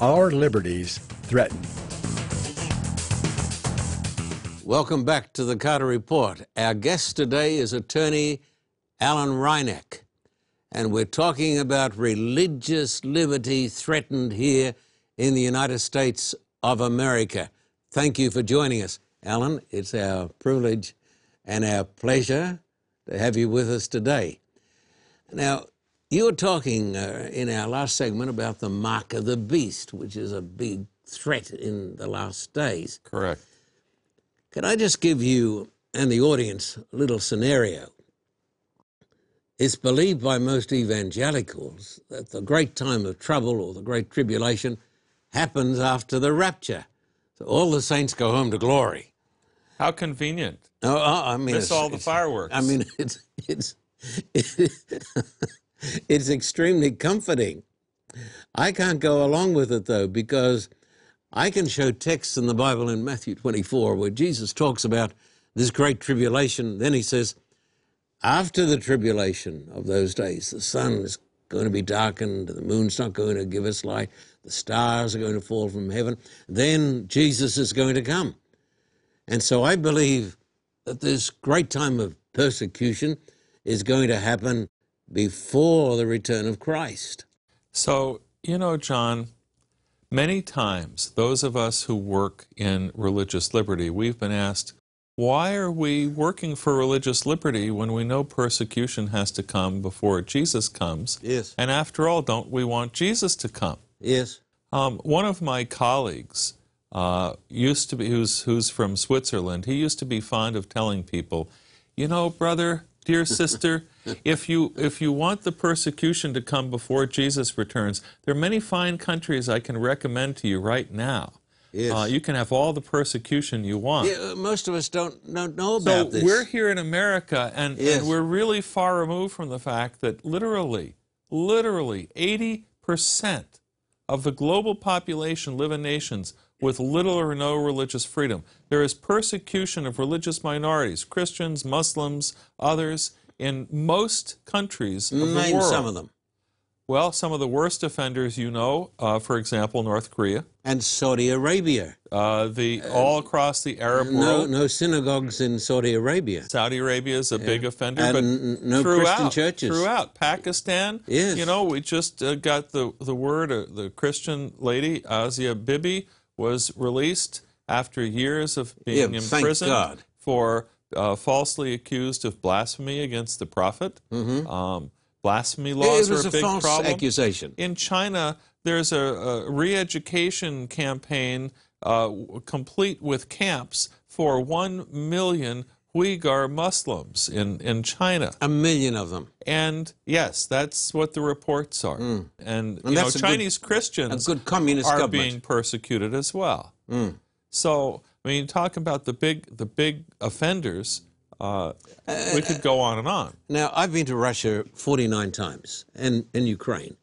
our liberties threatened. Welcome back to the Carter Report. Our guest today is attorney Alan Reinach, and we're talking about religious liberty threatened here in the United States of America. Thank you for joining us. Alan, it's our privilege and our pleasure to have you with us today. Now, you were talking uh, in our last segment about the mark of the beast, which is a big threat in the last days. Correct. Can I just give you and the audience a little scenario? It's believed by most evangelicals that the great time of trouble or the great tribulation happens after the rapture. So all the saints go home to glory. How convenient. Oh, I mean, Miss it's- all the fireworks. I mean, it's it's it's extremely comforting. I can't go along with it though because I can show texts in the Bible in Matthew 24 where Jesus talks about this great tribulation. Then he says, after the tribulation of those days, the sun is going to be darkened, the moon's not going to give us light, the stars are going to fall from heaven. Then Jesus is going to come. And so I believe that this great time of persecution is going to happen before the return of Christ. So, you know, John, many times those of us who work in religious liberty, we've been asked, why are we working for religious liberty when we know persecution has to come before Jesus comes? Yes. And after all, don't we want Jesus to come? Yes. Um, one of my colleagues uh, used to be, who's, who's from Switzerland, he used to be fond of telling people, you know, brother, dear sister, if you, if you want the persecution to come before Jesus returns, there are many fine countries I can recommend to you right now. Yes. Uh, you can have all the persecution you want. Yeah, uh, most of us don't, don't know So about this. we're here in America, and, Yes. and we're really far removed from the fact that literally, literally, 80% of the global population live in nations with little or no religious freedom. There is persecution of religious minorities, Christians, Muslims, others, in most countries of the Name world. some of them. Well, some of the worst offenders you know, uh, for example, North Korea, And Saudi Arabia. uh, the all across the Arab No, world. no synagogues in Saudi Arabia. Saudi Arabia is a big offender, And but n- no throughout, Christian churches. Throughout Pakistan, Yes. you know, we just uh, got the the word. Uh, the Christian lady Asia Bibi was released after years of being Yeah, imprisoned for uh, falsely accused of blasphemy against the prophet. Um, blasphemy laws are a a big problem accusation. in China, there's a, a re-education campaign uh, complete with camps for one million Uyghur Muslims in, in China. A million of them. And yes, that's what the reports are. Mm. And, you know, that's a good- Chinese Christians a good communist are government. Being persecuted as well. Mm. So, I mean, talk about the big the big offenders. Uh, we uh, could go on and on. Now, I've been to Russia 49 times and in Ukraine.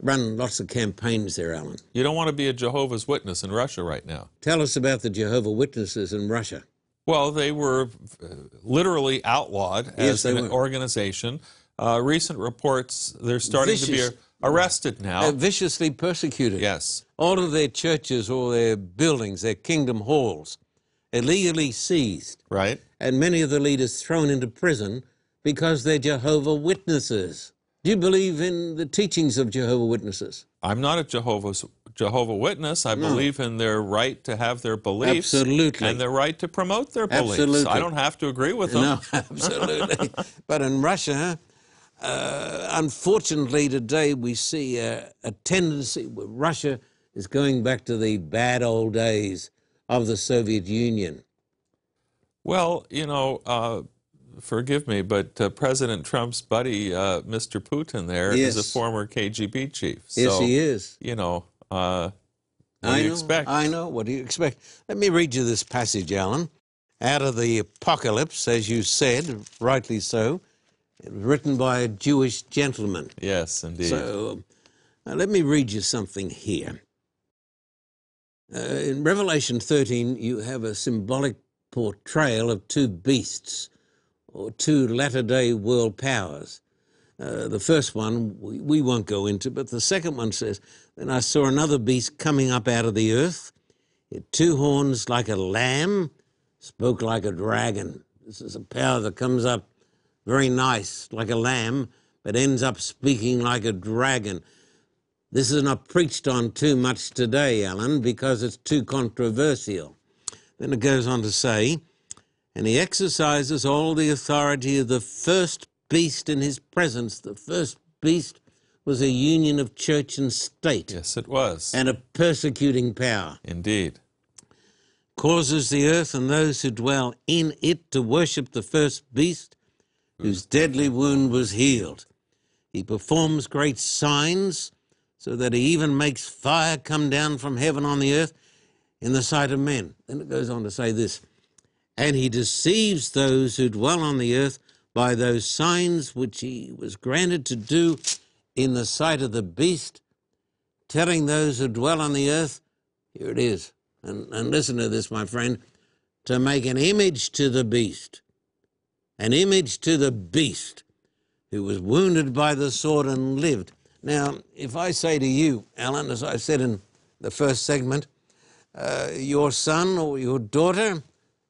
Run lots of campaigns there, Alan. You don't want to be a Jehovah's Witness in Russia right now. Tell us about the Jehovah Witnesses in Russia. Well, they were uh, literally outlawed Yes, as an were. organization. Uh, recent reports, they're starting to be arrested now. They're viciously persecuted. yes. All of their churches all their buildings, their kingdom halls, illegally seized, Right? and many of the leaders thrown into prison because they're Jehovah Witnesses. Do you believe in the teachings of Jehovah Witnesses? I'm not a Jehovah's Jehovah Witness. I believe in their right to have their beliefs Absolutely. and their right to promote their beliefs. Absolutely. I don't have to agree with them. No, absolutely. but in Russia, uh, unfortunately, today we see a, a tendency where Russia is going back to the bad old days of the Soviet Union. Well, you know, uh, forgive me, but uh, President Trump's buddy, uh, Mr. Putin, there is Yes. a former KGB chief. Yes, he is. You know, uh, What I do you know, expect? I know. What do you expect? Let me read you this passage, Alan, out of the Apocalypse, as you said, rightly so, written by a Jewish gentleman. Yes, indeed. So uh, let me read you something here. Uh, in Revelation 13, you have a symbolic portrayal of two beasts or two latter day world powers. Uh, the first one we, we won't go into, but the second one says, Then I saw another beast coming up out of the earth. It two horns like a lamb, spoke like a dragon. This is a power that comes up very nice, like a lamb, but ends up speaking like a dragon. This is not preached on too much today, Alan, because it's too controversial. Then it goes on to say, and he exercises all the authority of the first beast in his presence. The first beast was a union of church and state yes, it was. and a persecuting power. Indeed. Causes the earth and those who dwell in it to worship the first beast whose mm. deadly wound was healed. He performs great signs so that he even makes fire come down from heaven on the earth in the sight of men. Then it goes on to say this and he deceives those who dwell on the earth by those signs which he was granted to do in the sight of the beast, telling those who dwell on the earth, here it is, and, and listen to this, my friend, to make an image to the beast, an image to the beast who was wounded by the sword and lived. Now, if I say to you, Alan, as I said in the first segment, uh, your son or your daughter,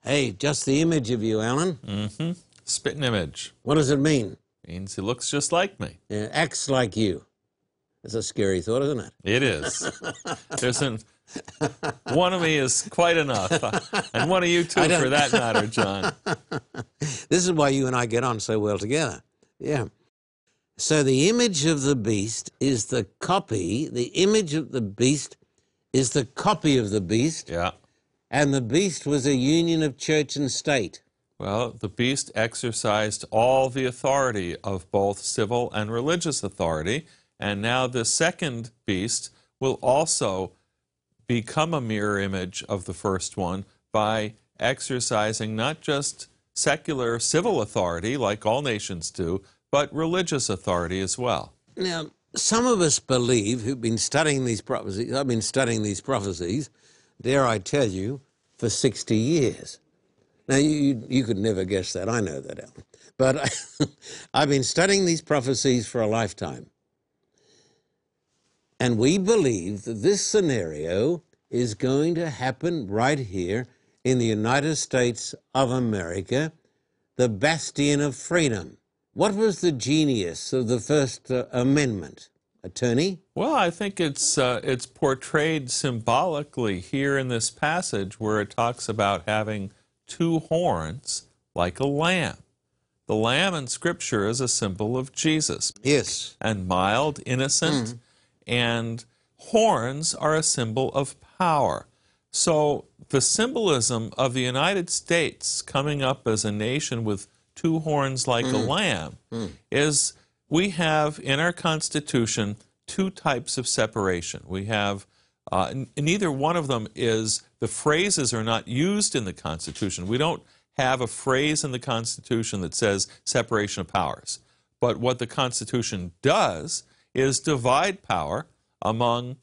hey, just the image of you, Alan, Mm-hmm. Spitting image. what does it mean? Means he looks just like me. Uh, acts like you. It's a scary thought, isn't it? It is. There's an, one of me is quite enough. And one of you too, for that matter, John. This is why you and I get on so well together. Yeah. So the image of the beast is the copy, the image of the beast is the copy of the beast, Yeah. and the beast was a union of church and state. Well, the beast exercised all the authority of both civil and religious authority, and now the second beast will also become a mirror image of the first one by exercising not just secular civil authority, like all nations do, but religious authority as well. Now, some of us believe who've been studying these prophecies, I've been studying these prophecies, dare I tell you, for 60 years. Now, you, you, could never guess that. I know that, Alan. But I've been studying these prophecies for a lifetime. And we believe that this scenario is going to happen right here in the United States of America, the bastion of freedom. What was the genius of the First uh, Amendment? Attorney? Well, I think it's uh, it's portrayed symbolically here in this passage where it talks about having two horns like a lamb. The lamb in Scripture is a symbol of Jesus, Yes. and mild, innocent, mm. and horns are a symbol of power. So the symbolism of the United States coming up as a nation with two horns like a mm. lamb mm. is we have in our Constitution two types of separation. We have, uh, neither one of them is, the phrases are not used in the Constitution. We don't have a phrase in the Constitution that says separation of powers. But what the Constitution does is divide power among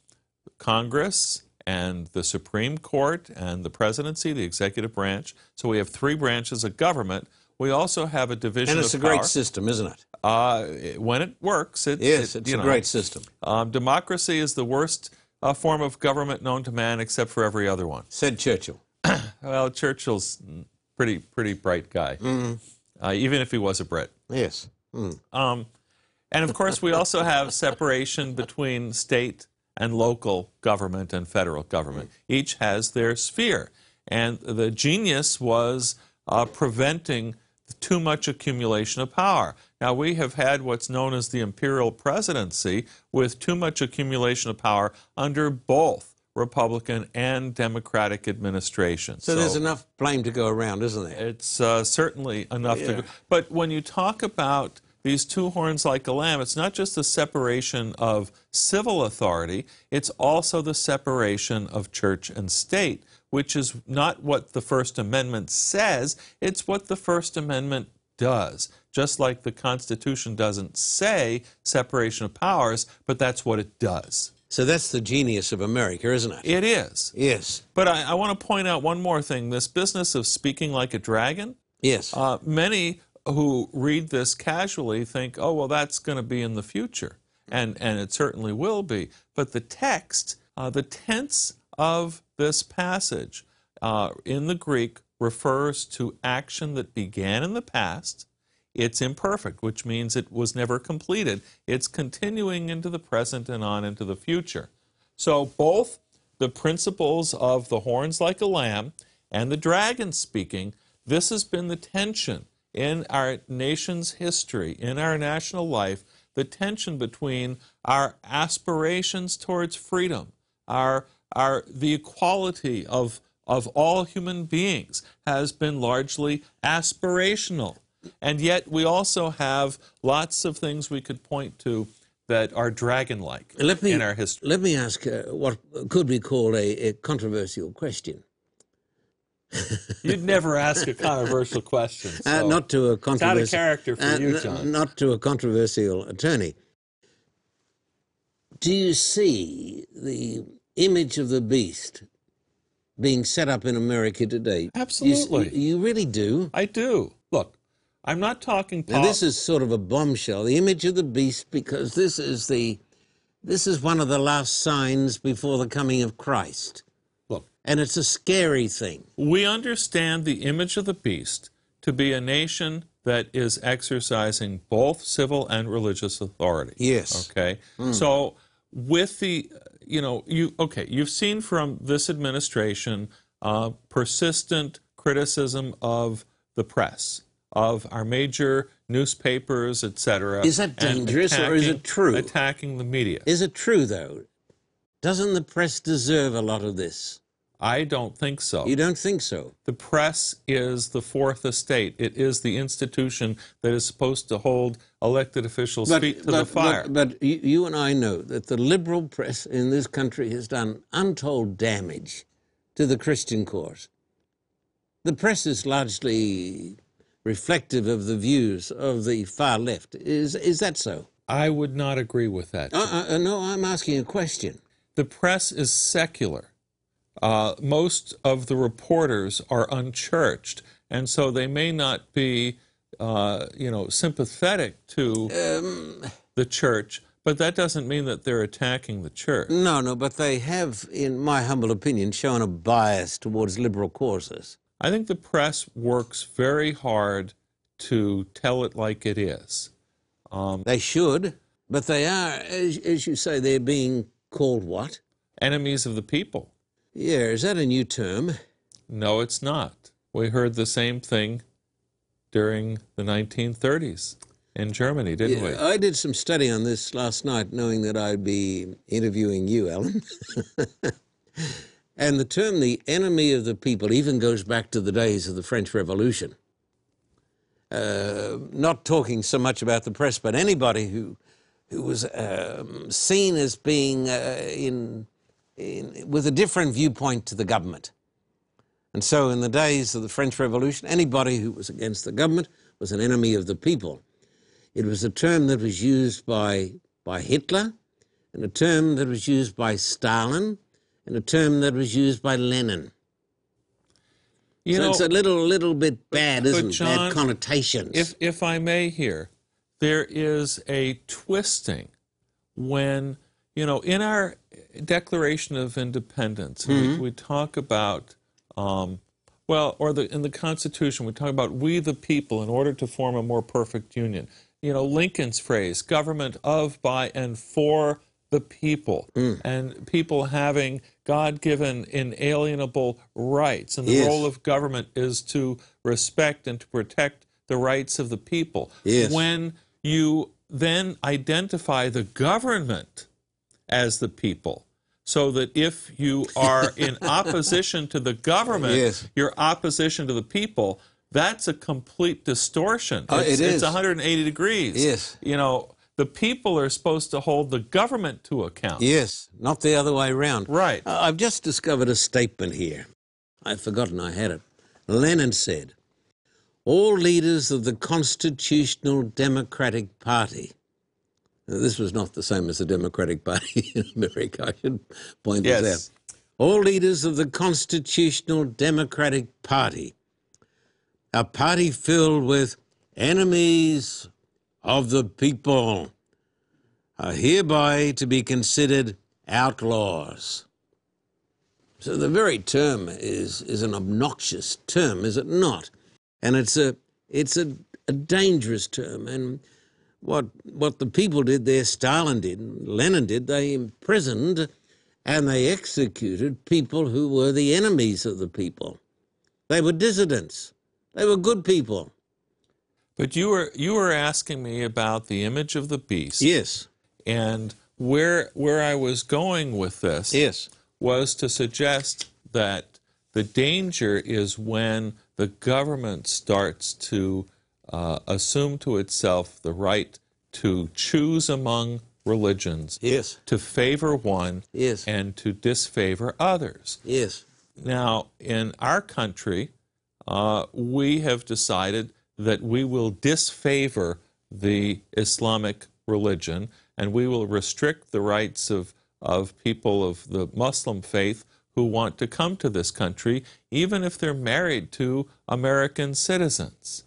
Congress and the Supreme Court and the presidency, the executive branch. So we have three branches of government. We also have a division And it's a of great system, isn't it? Uh, when it works, it, Yes, it- it's a know, great system. Um, democracy is the worst uh, form of government known to man, except for every other one. Said Churchill. Well, Churchill's mm, pretty pretty bright guy, uh, even if he was a Brit. Yes. Mm. Um, and of course, we also have separation between state and local government and federal government. Each has their sphere. And the genius was uh, preventing too much accumulation of power. Now, we have had what's known as the imperial presidency with too much accumulation of power under both Republican and Democratic administrations. So, there's enough blame to go around, isn't there? It's uh, certainly enough to go. But when you talk about these two horns like a lamb, it's not just the separation of civil authority, it's also the separation of church and state, which is not what the First Amendment says, it's what the First Amendment does. Just like the Constitution doesn't say separation of powers, but that's what it does. So that's the genius of America, isn't it? It is. Yes. But I, I want to point out one more thing this business of speaking like a dragon. Yes. Uh, many who read this casually think, oh, well, that's going to be in the future. And, and it certainly will be. But the text, uh, the tense of this passage uh, in the Greek refers to action that began in the past. It's imperfect, which means it was never completed. It's continuing into the present and on into the future. So both the principles of the horns like a lamb and the dragon speaking, this has been the tension in our nation's history, in our national life, the tension between our aspirations towards freedom, our, our, the equality of, of all human beings has been largely aspirational. And yet we also have lots of things we could point to that are dragon-like let me, in our history. Let me ask uh, what could be called a, a controversial question. You'd never ask a controversial question. Uh, not to a it's out of character for uh, you, John. Not to a controversial attorney. Do you see the image of the beast being set up in America today? Absolutely. You, you really do. I do. Look, I'm not talking. Now this is sort of a bombshell, the image of the beast, because this is the this is one of the last signs before the coming of Christ. Look, And it's a scary thing. we understand the image of the beast to be a nation that is exercising both civil and religious authority. Yes. Okay. Hmm. So with the, you know, you okay, you've seen from this administration uh, persistent criticism of the press, of our major newspapers, etc. Is that dangerous or is it true? Attacking the media. Is it true though? Doesn't the press deserve a lot of this? I don't think so. You don't think so? The press is the fourth estate. It is the institution that is supposed to hold elected officials' feet to the fire. But, but you, you and I know that the liberal press in this country has done untold damage to the Christian cause. The press is largely reflective of the views of the far left. Is is that so? I would not agree with that. Uh, uh, no, I'm asking a question. the press is secular. Uh, most of the reporters are unchurched, and so they may not be, uh, you know, sympathetic to the church. But that doesn't mean that they're attacking the church. No, no, but they have, in my humble opinion, shown a bias towards liberal causes. I think the press works very hard to tell it like it is. They should, but they are, as, as you say, they're being called what? Enemies of the people. Yeah, is that a new term? No, it's not. We heard the same thing during the 1930s in Germany, didn't we? I did some study on this last night, knowing that I'd be interviewing you, Alan. and the term the enemy of the people even goes back to the days of the French Revolution. Uh, not talking so much about the press, but anybody who, who was um, seen as being uh, in, with a different viewpoint to the government. And so, in the days of the French Revolution, anybody who was against the government was an enemy of the people. It was a term that was used by, by Hitler, and a term that was used by Stalin, and a term that was used by Lenin. You so know, it's a little, little bit bad, but isn't it? John, bad connotations. if if I may here, there is a twisting when you know in our Declaration of Independence we, we talk about um, well, or the in the Constitution we talk about we the people in order to form a more perfect union. You know Lincoln's phrase, government of, by, and for the people, and people having God-given inalienable rights, and the Yes. role of government is to respect and to protect the rights of the people. Yes. When you then identify the government as the people, so that if you are in opposition to the government, Yes. your opposition to the people, that's a complete distortion. Oh, it's, it it's 180 degrees. Yes. You know, the people are supposed to hold the government to account. Yes, not the other way around. Right. Uh, I've just discovered a statement here. I've forgotten I had it. Lenin said, All leaders of the Constitutional Democratic Party. This was not the same as the Democratic Party in America. I should point Yes. this out. All leaders of the Constitutional Democratic Party, a party filled with enemies of the people, are hereby to be considered outlaws. So the very term is, is an obnoxious term, is it not? And it's a it's a, a dangerous term. And what what the people did there, Stalin did, Lenin did, they imprisoned and they executed people who were the enemies of the people. They were dissidents. They were good people. But you were you were asking me about the image of the beast. Yes. And where where I was going with this Yes. was to suggest that the danger is when the government starts to uh, assume to itself the right to choose among religions, Yes. to favor one Yes. and to disfavor others. Yes. Now, in our country, uh, we have decided that we will disfavor the Islamic religion and we will restrict the rights of, of people of the Muslim faith who want to come to this country, even if they're married to American citizens.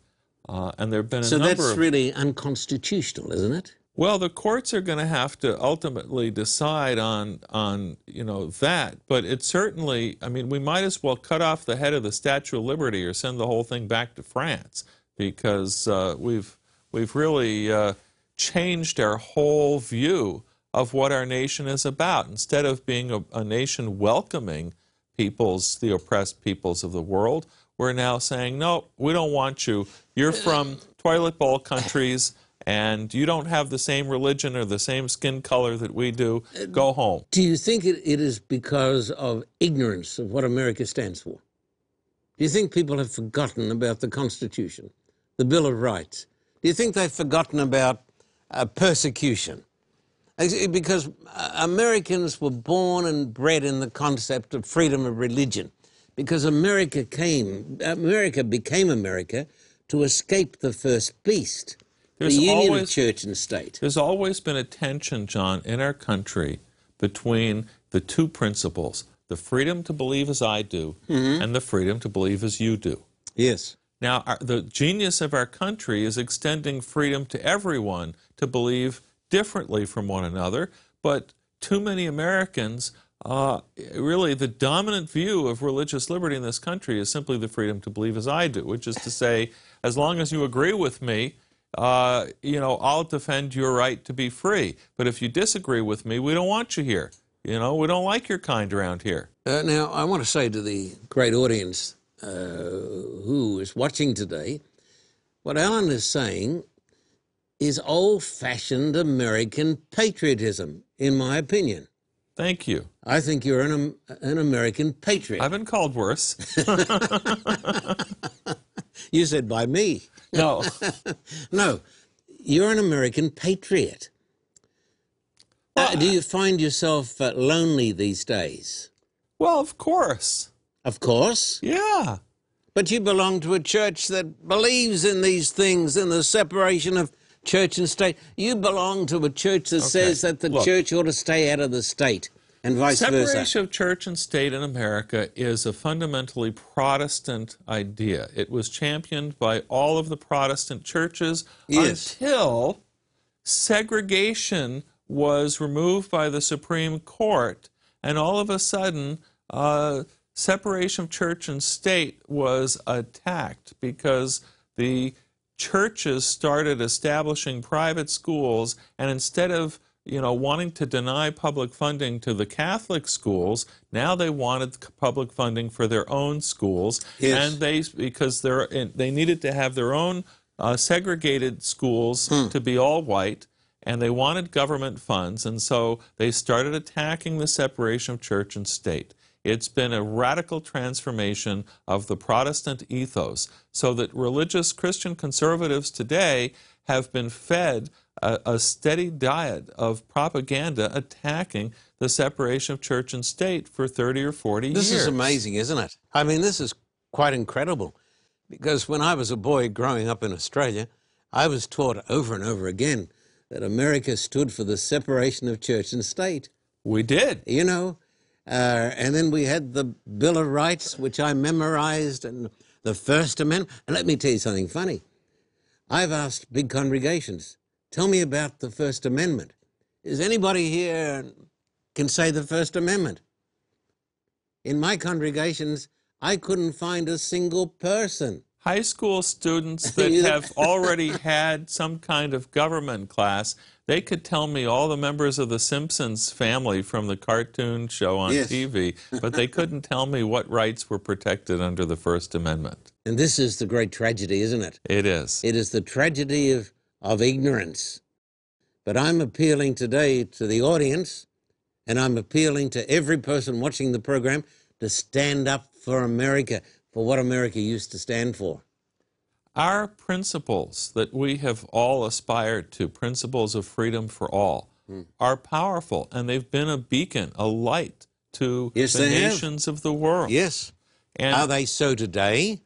Uh, and there have been a So number that's of really unconstitutional, isn't it? well, the courts are going to have to ultimately decide on on you know that, but it certainly. I mean, we might as well cut off the head of the Statue of Liberty or send the whole thing back to France because uh, we've we've really uh, changed our whole view of what our nation is about. Instead of being a, a nation welcoming peoples, the oppressed peoples of the world, we're now saying, no, we don't want you. You're from toilet bowl countries and you don't have the same religion or the same skin color that we do. Go home. Do you think it, it is because of ignorance of what America stands for? Do you think people have forgotten about the Constitution, the Bill of Rights? Do you think they've forgotten about uh, persecution? Because uh, Americans were born and bred in the concept of freedom of religion. Because America came, America became America to escape the first beast, There's the union of church and state. There's always been a tension, John, in our country between the two principles the freedom to believe as I do and the freedom to believe as you do. Yes. Now, our, the genius of our country is extending freedom to everyone to believe differently from one another, but too many Americans, uh, really, the dominant view of religious liberty in this country is simply the freedom to believe as I do, which is to say, as long as you agree with me, uh, you know, I'll defend your right to be free. But if you disagree with me, we don't want you here. You know, we don't like your kind around here. Uh, now, I want to say to the great audience uh, who is watching today, what Alan is saying is old fashioned American patriotism, in my opinion. Thank you. I think you're an, an American patriot. I've been called worse. You said by me. no. No, you're an American patriot. Uh, do you find yourself uh, lonely these days? Well, of course. Of course. Yeah. But you belong to a church that believes in these things, in the separation of church and state. You belong to a church that says that the look. church ought to stay out of the state, and vice versa. Separation of church and state in America is a fundamentally Protestant idea. It was championed by all of the Protestant churches Yes. until segregation was removed by the Supreme Court, and all of a sudden, uh, separation of church and state was attacked because the churches started establishing private schools, and instead of you know wanting to deny public funding to the Catholic schools, now they wanted public funding for their own schools, Yes. and they because they're they needed to have their own uh, segregated schools to be all white. And they wanted government funds, and so they started attacking the separation of church and state. It's been a radical transformation of the Protestant ethos so that religious Christian conservatives today have been fed a, a, steady diet of propaganda attacking the separation of church and state for 30 or 40 this years. This is amazing, isn't it? I mean, this is quite incredible because when I was a boy growing up in Australia, I was taught over and over again that America stood for the separation of church and state. We did. You know, uh, and then we had the Bill of Rights, which I memorized, and the First Amendment. And let me tell you something funny. I've asked big congregations, tell me about the First Amendment. Is anybody here can say the First Amendment? In my congregations, I couldn't find a single person. High school students that have already had some kind of government class, they could tell me all the members of the Simpsons family from the cartoon show on yes. TV, but they couldn't tell me what rights were protected under the First Amendment. And this is the great tragedy, isn't it? It is. It is the tragedy of, of ignorance. But I'm appealing today to the audience, and I'm appealing to every person watching the program to stand up for America, for what America used to stand for. Our principles that we have all aspired to, principles of freedom for all, hmm. are powerful, and they've been a beacon, a light to yes, the nations have. of the world. Yes. And Are they so today?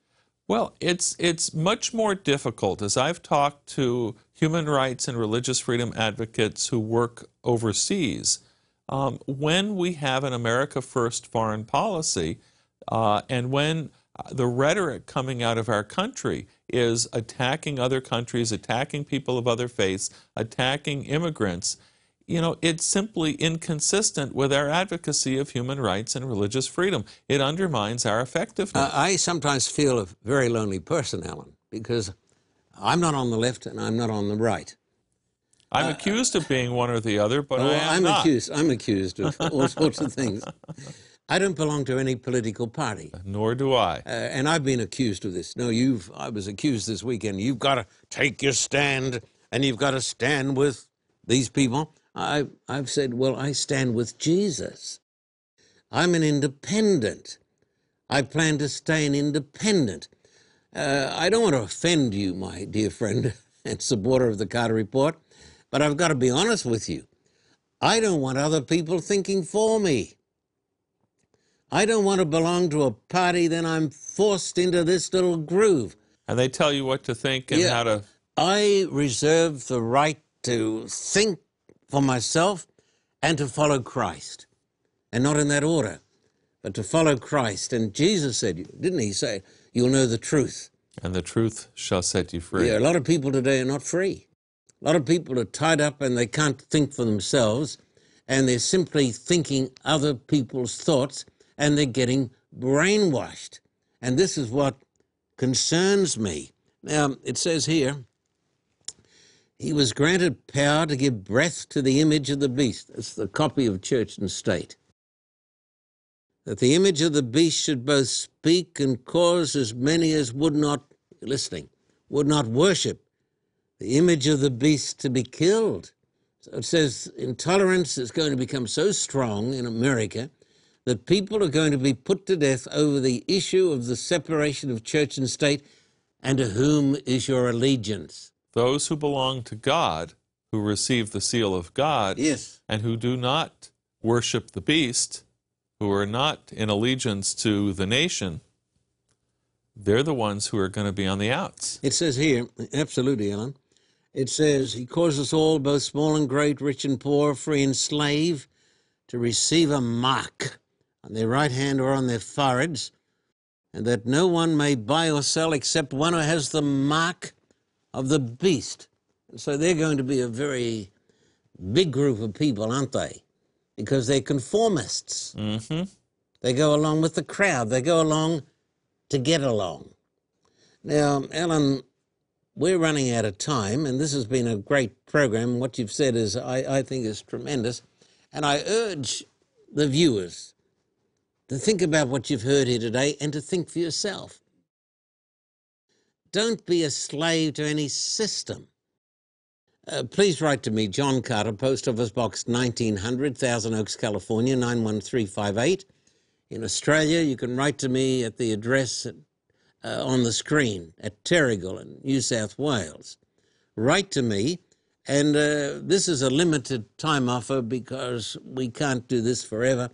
Well, it's it's much more difficult as I've talked to human rights and religious freedom advocates who work overseas. Um, when we have an America First foreign policy, uh, and when the rhetoric coming out of our country is attacking other countries, attacking people of other faiths, attacking immigrants, you know, it's simply inconsistent with our advocacy of human rights and religious freedom. It undermines our effectiveness. Uh, I sometimes feel a very lonely person, Alan, because I'm not on the left and I'm not on the right. I'm uh, accused of being one or the other, but oh, I am not. accused. I'm accused of all sorts of things. I don't belong to any political party. Nor do I. Uh, and I've been accused of this. No, you've. I was accused this weekend. You've got to take your stand, and you've got to stand with these people. I, I've said, well, I stand with Jesus. I'm an independent. I plan to stay an independent. Uh, I don't want to offend you, my dear friend and supporter of the Carter Report, but I've got to be honest with you. I don't want other people thinking for me. I don't want to belong to a party, then I'm forced into this little groove. And they tell you what to think and yeah, how to. I reserve the right to think for myself and to follow Christ. And not in that order, but to follow Christ. And Jesus said, didn't he say, you'll know the truth? And the truth shall set you free. Yeah, a lot of people today are not free. A lot of people are tied up and they can't think for themselves, and they're simply thinking other people's thoughts and they're getting brainwashed. And this is what concerns me. Now, it says here, he was granted power to give breath to the image of the beast. That's the copy of church and state. That the image of the beast should both speak and cause as many as would not, listening, would not worship the image of the beast to be killed. So it says intolerance is going to become so strong in America that people are going to be put to death over the issue of the separation of church and state, and to whom is your allegiance? Those who belong to God, who receive the seal of God, yes. and who do not worship the beast, who are not in allegiance to the nation, they're the ones who are going to be on the outs. It says here, absolutely, Ellen. It says, He calls us all, both small and great, rich and poor, free and slave, to receive a mark on their right hand or on their foreheads, and that no one may buy or sell except one who has the mark of the beast. So they're going to be a very big group of people, aren't they? Because they're conformists. Mm-hmm. They go along with the crowd, they go along to get along. Now, Alan, we're running out of time, and this has been a great program. What you've said is, I, I think, is tremendous. And I urge the viewers to think about what you've heard here today and to think for yourself. Don't be a slave to any system. Uh, please write to me, John Carter, Post Office Box 1900, Thousand Oaks, California, 91358. In Australia, you can write to me at the address uh, on the screen at Terrigal in New South Wales. Write to me, and uh, this is a limited time offer because we can't do this forever.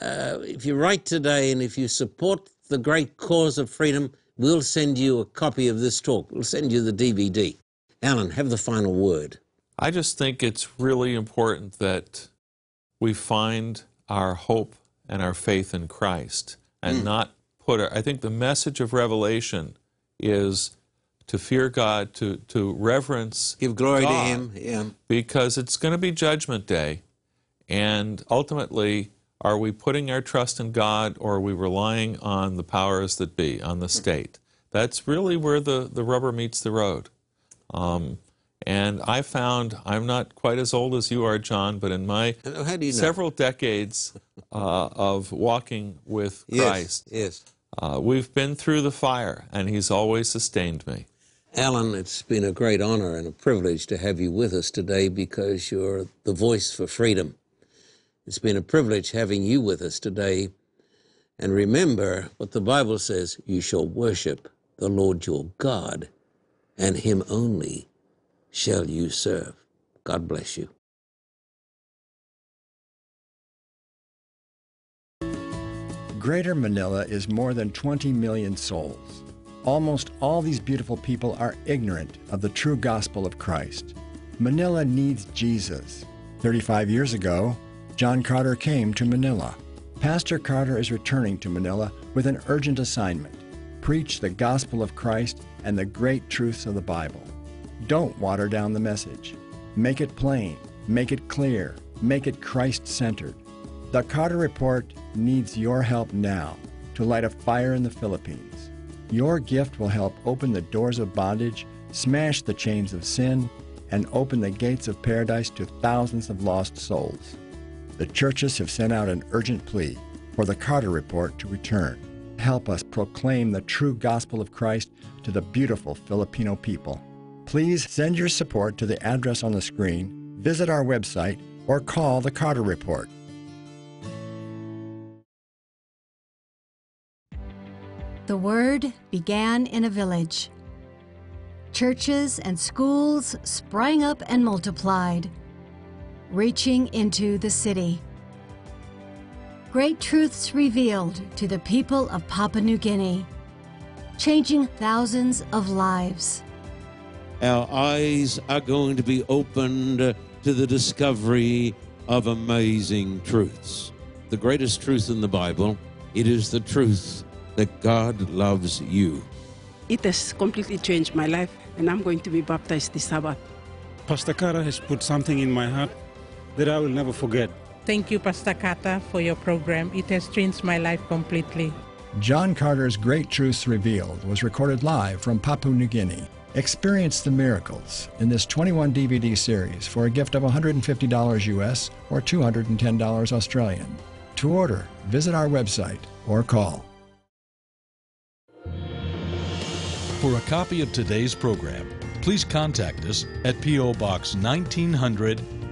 Uh, if you write today and if you support the great cause of freedom, we'll send you a copy of this talk. We'll send you the DVD. Alan, have the final word. I just think it's really important that we find our hope and our faith in Christ and mm. not put our, I think the message of Revelation is to fear God, to, to reverence, give glory God, to Him, yeah. because it's going to be Judgment Day, and ultimately, are we putting our trust in God or are we relying on the powers that be, on the state? That's really where the, the rubber meets the road. Um, and I found, I'm not quite as old as you are, John, but in my several decades uh, of walking with Christ, yes, yes. Uh, we've been through the fire, and He's always sustained me. Alan, it's been a great honor and a privilege to have you with us today because you're the voice for freedom. It's been a privilege having you with us today. And remember what the Bible says you shall worship the Lord your God, and Him only shall you serve. God bless you. Greater Manila is more than 20 million souls. Almost all these beautiful people are ignorant of the true gospel of Christ. Manila needs Jesus. 35 years ago, John Carter came to Manila. Pastor Carter is returning to Manila with an urgent assignment preach the gospel of Christ and the great truths of the Bible. Don't water down the message. Make it plain, make it clear, make it Christ centered. The Carter Report needs your help now to light a fire in the Philippines. Your gift will help open the doors of bondage, smash the chains of sin, and open the gates of paradise to thousands of lost souls. The churches have sent out an urgent plea for the Carter Report to return. Help us proclaim the true gospel of Christ to the beautiful Filipino people. Please send your support to the address on the screen, visit our website, or call the Carter Report The Word began in a village. Churches and schools sprang up and multiplied, reaching into the city. Great truths revealed to the people of Papua New Guinea, changing thousands of lives. Our eyes are going to be opened to the discovery of amazing truths. The greatest truth in the Bible, it is the truth that God loves you. It has completely changed my life, and I'm going to be baptized this Sabbath. Pastor Carter has put something in my heart that I will never forget. Thank you, Pastor Carter, for your program. It has changed my life completely. John Carter's Great Truths Revealed was recorded live from Papua New Guinea. Experience the miracles in this 21 DVD series for a gift of $150 US or $210 Australian. To order, visit our website or call For a copy of today's program, please contact us at P.O. Box 1900,